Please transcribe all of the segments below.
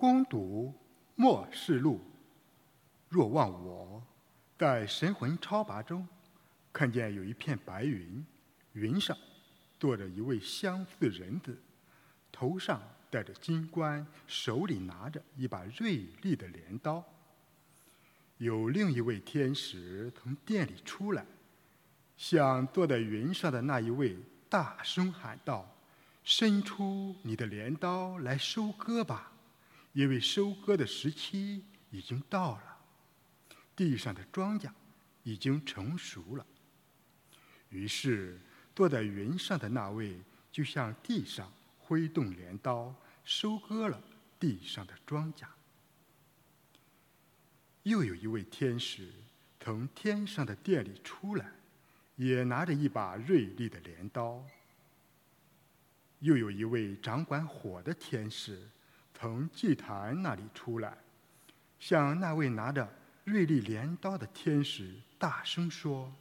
攻读末世录。若望我，在神魂超拔中，看见有一片白云，云上坐着一位相似人子，头上戴着金冠，手里拿着一把锐利的镰刀。有另一位天使从殿里出来，向坐在云上的那一位大声喊道：“伸出你的镰刀来收割吧，因为收割的时期已经到了。地上的庄稼已经成熟了。”于是，坐在云上的那位就向地上挥动镰刀，收割了地上的庄稼。又有一位天使从天上的殿里出来，也拿着一把锐利的镰刀。又有一位掌管火的天使从祭坛那里出来，向那位拿着锐利镰刀的天使大声说：“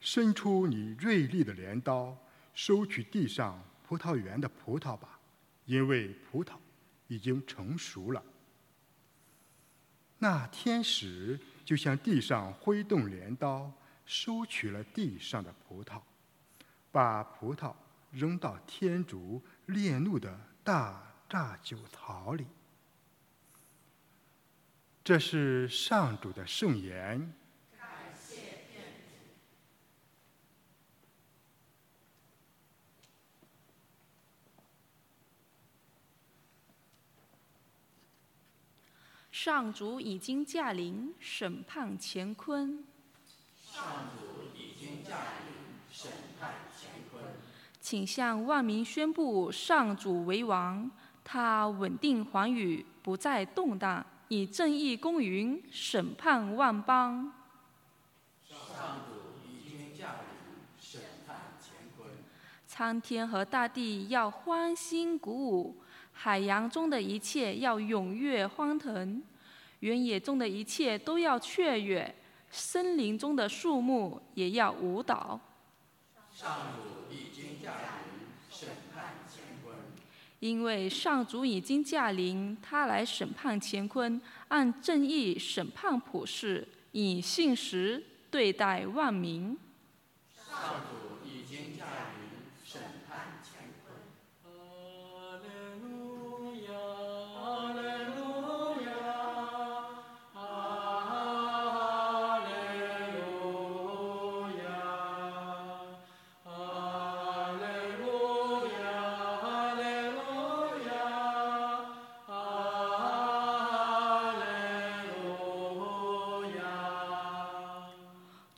伸出你锐利的镰刀，收取地上葡萄园的葡萄吧，因为葡萄已经成熟了。”那天使就向地上挥动镰刀，收取了地上的葡萄，把葡萄扔到天竺烈怒的大榨酒槽里。这是上主的圣言。上主已经驾临，审判乾坤。上主已经驾临，审判乾坤。请向万民宣布：上主为王，他稳定寰宇，不再动荡，以正义公允审判万邦。上主已经驾临，审判乾坤。苍天和大地要欢欣鼓舞，海洋中的一切要踊跃欢腾。原野中的一切都要雀跃，森林中的树木也要舞蹈。上主已经驾临，审判乾坤。因为上主已经驾临，他来审判乾坤，按正义审判普世，以信实对待万民。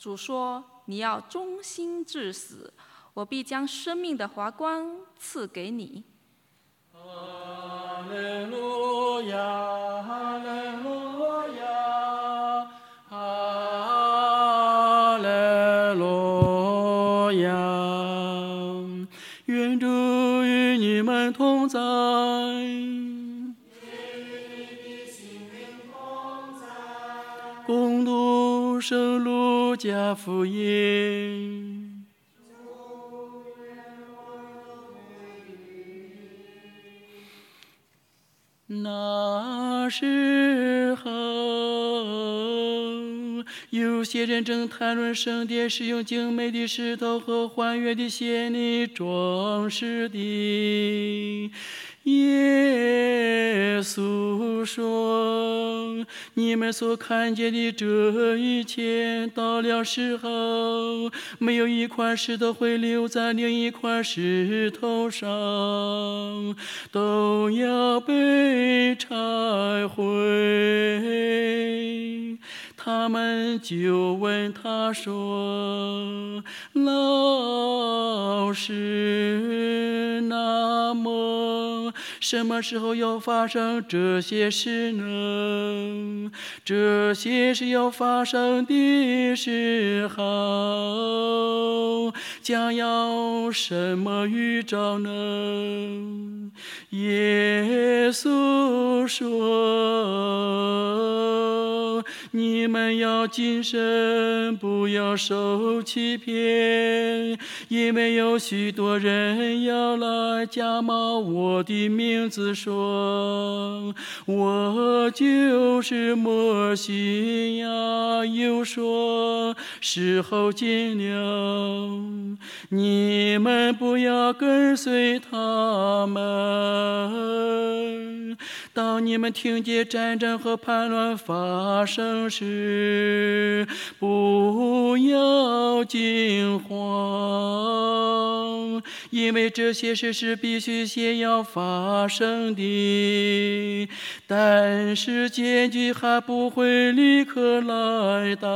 主说：“你要忠心至死，我必将生命的华光赐给你。”，家福音。那时候，有些人正谈论圣殿是用精美的石头和还原的仙女装饰的。耶稣说：“你们所看见的这一切，到了时候，没有一块石头会留在另一块石头上，都要被拆毁。”他们就问他说：“老师，那么什么时候要发生这些事呢？这些事要发生的时候，将要什么预兆呢？”耶稣说。你们要谨慎，不要受欺骗，因为有许多人要来假冒我的名字，说我就是摩西呀，又说时候近了，你们不要跟随他们。当你们听见战争和叛乱发生时，不要惊慌，因为这些事是必须先要发生的。但是结局还不会立刻来到。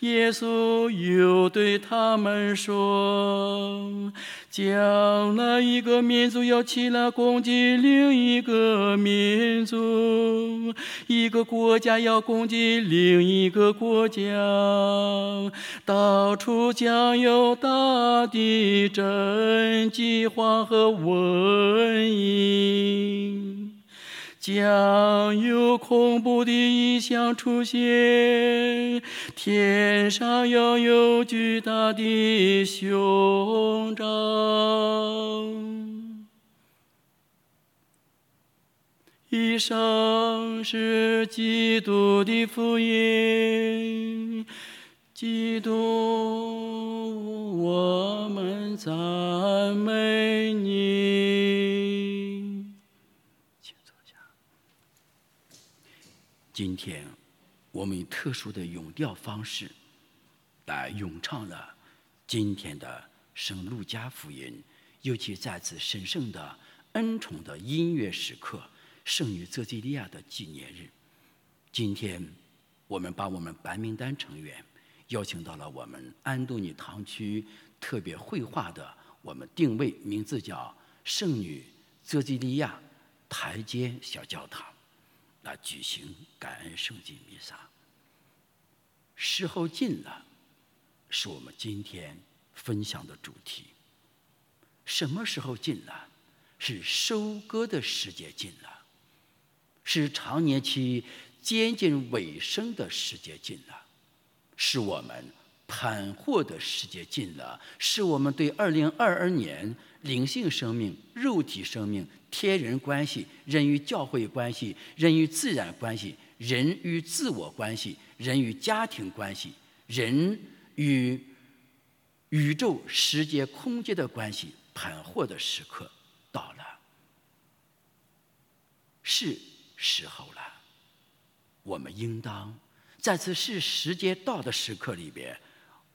耶稣又对他们说。将来一个民族要起来攻击另一个民族，一个国家要攻击另一个国家，到处将有大地震、饥荒和瘟疫。将有恐怖的异象出现，天上要有巨大的胸罩。以上是基督的福音，基督，我们赞美你。今天，我们以特殊的咏调方式，来咏唱了今天的圣路加福音，尤其在此神圣的恩宠的音乐时刻——圣女泽基利亚的纪念日。今天，我们把我们白名单成员邀请到了我们安东尼堂区特别绘画的我们定位名字叫“圣女泽基利亚台阶小教堂”。来举行感恩圣祭弥撒。时候近了，是我们今天分享的主题。什么时候近了？是收割的时节近了，是长年期接近尾声的时节近了，是我们盘货的时节近了，是我们对二零二二年灵性生命、肉体生命。天人关系、人与教会关系、人与自然关系、人与自我关系、人与家庭关系、人与宇宙、时间、空间的关系，盘货的时刻到了，是时候了。我们应当在此是时间到的时刻里边，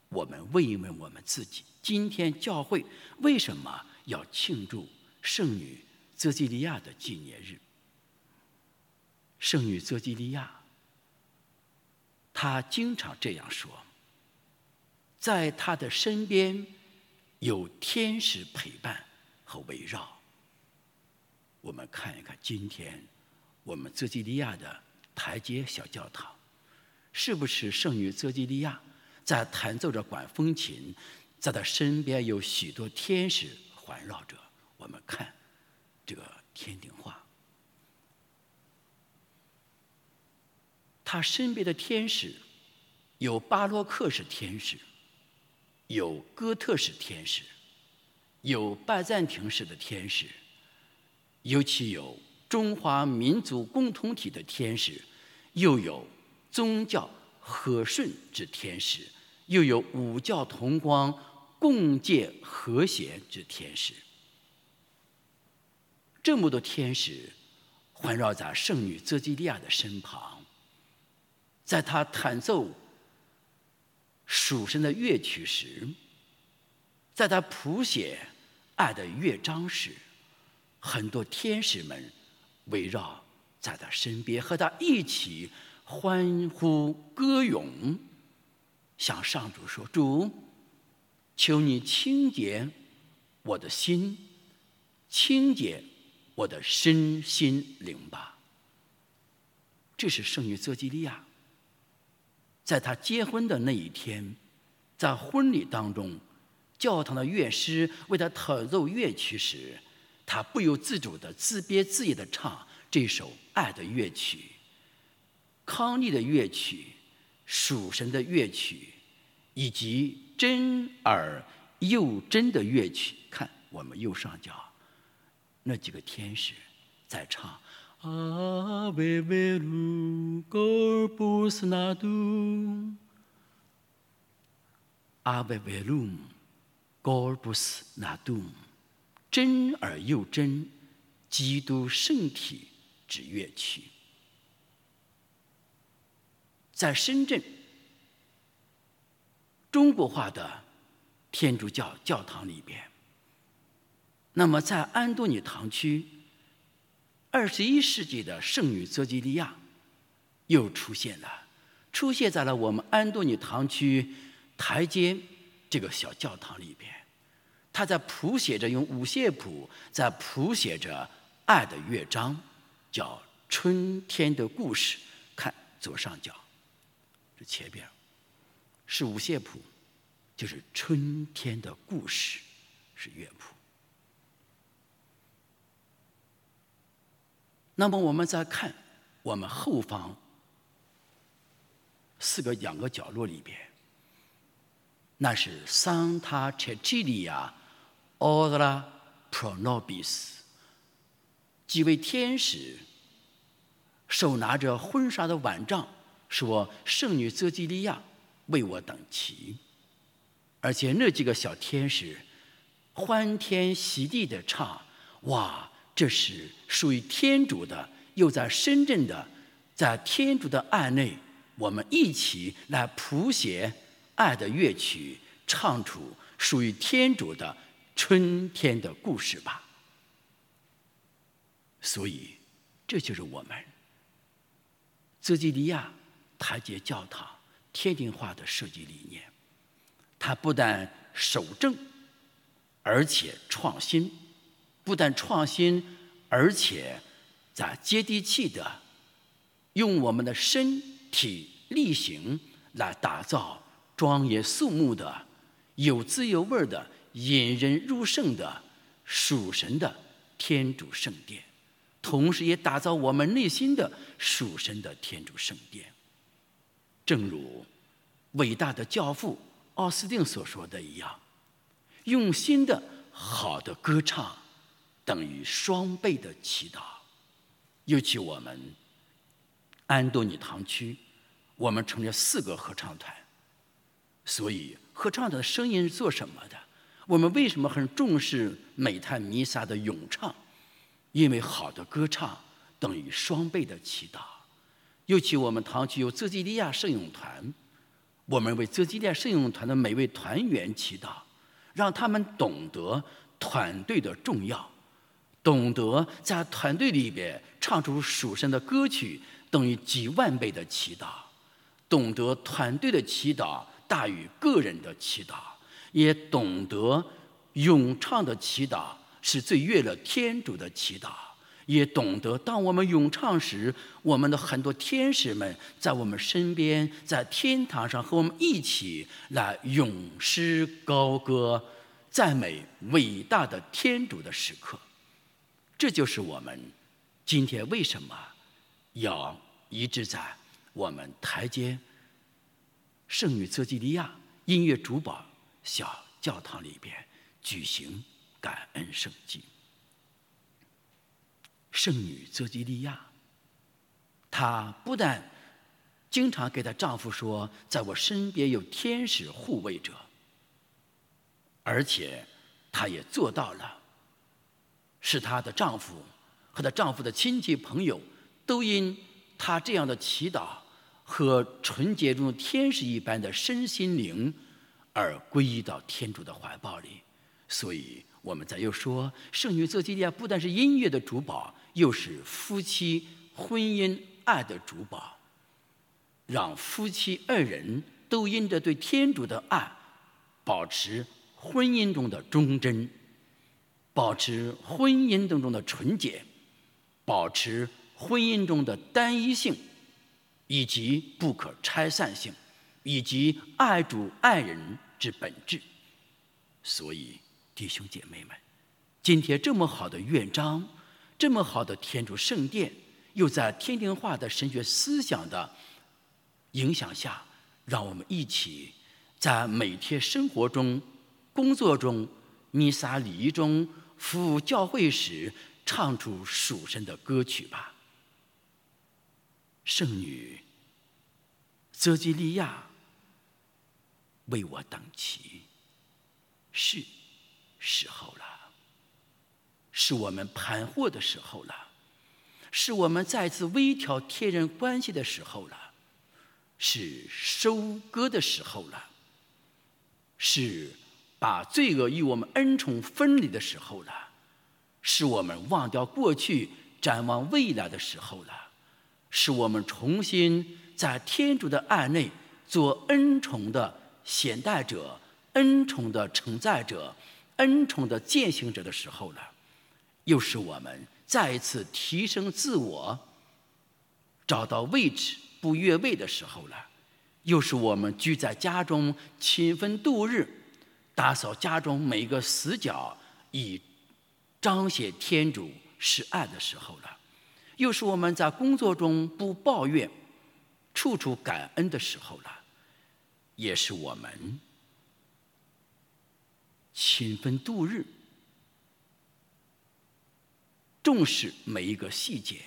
我们问一问我们自己：今天教会为什么要庆祝圣女？泽基利亚的纪念日，圣女泽基利亚，她经常这样说：“在她的身边有天使陪伴和围绕。”我们看一看今天我们泽基利亚的台阶小教堂，是不是圣女泽基利亚在弹奏着管风琴，在他身边有许多天使环绕着？我们看。这个天顶画，他身边的天使有巴洛克式天使，有哥特式天使，有拜占庭式的天使，尤其有中华民族共同体的天使，又有宗教和顺之天使，又有五教同光、共建和谐之天使。这么多天使环绕在圣女泽基利亚的身旁，在她弹奏属神的乐曲时，在她谱写爱的乐章时，很多天使们围绕在她身边，和她一起欢呼歌咏，向上主说：“主，求你清洁我的心，清洁。”我的身心灵吧。这是圣女泽基利亚，在她结婚的那一天，在婚礼当中，教堂的乐师为她弹奏乐曲时，她不由自主的自编自演的唱这首爱的乐曲。康利的乐曲、属神的乐曲，以及真而又真的乐曲。看我们右上角那几个天使在唱。阿维维鲁戈布斯纳杜，阿维维鲁戈布斯纳杜，真而又真，基督圣体之乐曲，在深圳中国化的天主教教堂里边，那么在安多尼堂区。二十一世纪的圣女泽基利亚又出现了，出现在了我们安东尼堂区台阶这个小教堂里边。她在谱写着用五线谱在谱写着爱的乐章，叫《春天的故事》。看左上角，这前边是五线谱，就是《春天的故事》是乐谱。那么我们再看我们后方四个两个角落里边，那是桑塔切基利亚奥德拉普罗诺比斯几位天使手拿着婚纱的碗杖，说：“圣女泽基利亚为我等齐。”而且那几个小天使欢天喜地的唱：“哇！”这是属于天主的，又在深圳的，在天主的爱内，我们一起来谱写爱的乐曲，唱出属于天主的春天的故事吧。所以，这就是我们泽基利亚台阶教堂天津化的设计理念。它不但守正，而且创新。不但创新，而且在接地气的用我们的身体力行来打造庄严肃穆的、有滋有味的、引人入胜的属神的天主圣殿，同时也打造我们内心的属神的天主圣殿。正如伟大的教父奥斯定所说的一样，用心的好的歌唱。等于双倍的祈祷，尤其我们安东尼堂区，我们成立四个合唱团，所以合唱团的声音是做什么的？我们为什么很重视美泰弥撒的咏唱？因为好的歌唱等于双倍的祈祷，尤其我们堂区有泽基利亚圣咏团，我们为泽基利亚圣咏团的每位团员祈祷，让他们懂得团队的重要。懂得在团队里边唱出属神的歌曲，等于几万倍的祈祷；懂得团队的祈祷大于个人的祈祷，也懂得咏唱的祈祷是最悦了天主的祈祷；也懂得当我们咏唱时，我们的很多天使们在我们身边，在天堂上和我们一起来咏诗高歌，赞美伟大的天主的时刻。这就是我们今天为什么要一直在我们台阶圣女泽基利亚音乐主保小教堂里边举行感恩圣祭。圣女泽基利亚，她不但经常给她丈夫说，在我身边有天使护卫者，而且她也做到了。是她的丈夫和她丈夫的亲戚朋友，都因她这样的祈祷和纯洁中天使一般的身心灵，而皈依到天主的怀抱里。所以，我们在又说，圣女泽基利亚不但是音乐的主宝，又是夫妻婚姻爱的主宝，让夫妻二人都因着对天主的爱，保持婚姻中的忠贞。保持婚姻当中的纯洁，保持婚姻中的单一性，以及不可拆散性，以及爱主爱人之本质。所以，弟兄姐妹们，今天这么好的乐章，这么好的天主圣殿，又在天庭化的神学思想的影响下，让我们一起在每天生活中、工作中、弥撒礼仪中、服务教会时，唱出属神的歌曲吧。圣女泽基利亚为我等齐，时候了，是我们盘货的时候了。是我们再次微调天人关系的时候了，是收割的时候了，是把罪恶与我们恩宠分离的时候了，是我们忘掉过去展望未来的时候了，是我们重新在天主的爱内做恩宠的显代者、恩宠的承载者、恩宠的践行者的时候了，又是我们。再一次提升自我，找到位置不越位的时候了，又是我们居在家中勤奋度日，打扫家中每个死角，以彰显天主是爱的时候了，又是我们在工作中不抱怨，处处感恩的时候了，也是我们勤奋度日。重视每一个细节，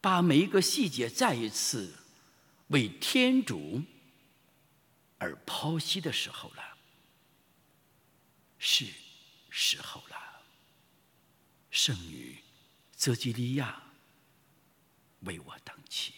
把每一个细节再一次为天主而剖析的时候了，是时候了。圣女泽基利亚为我等起。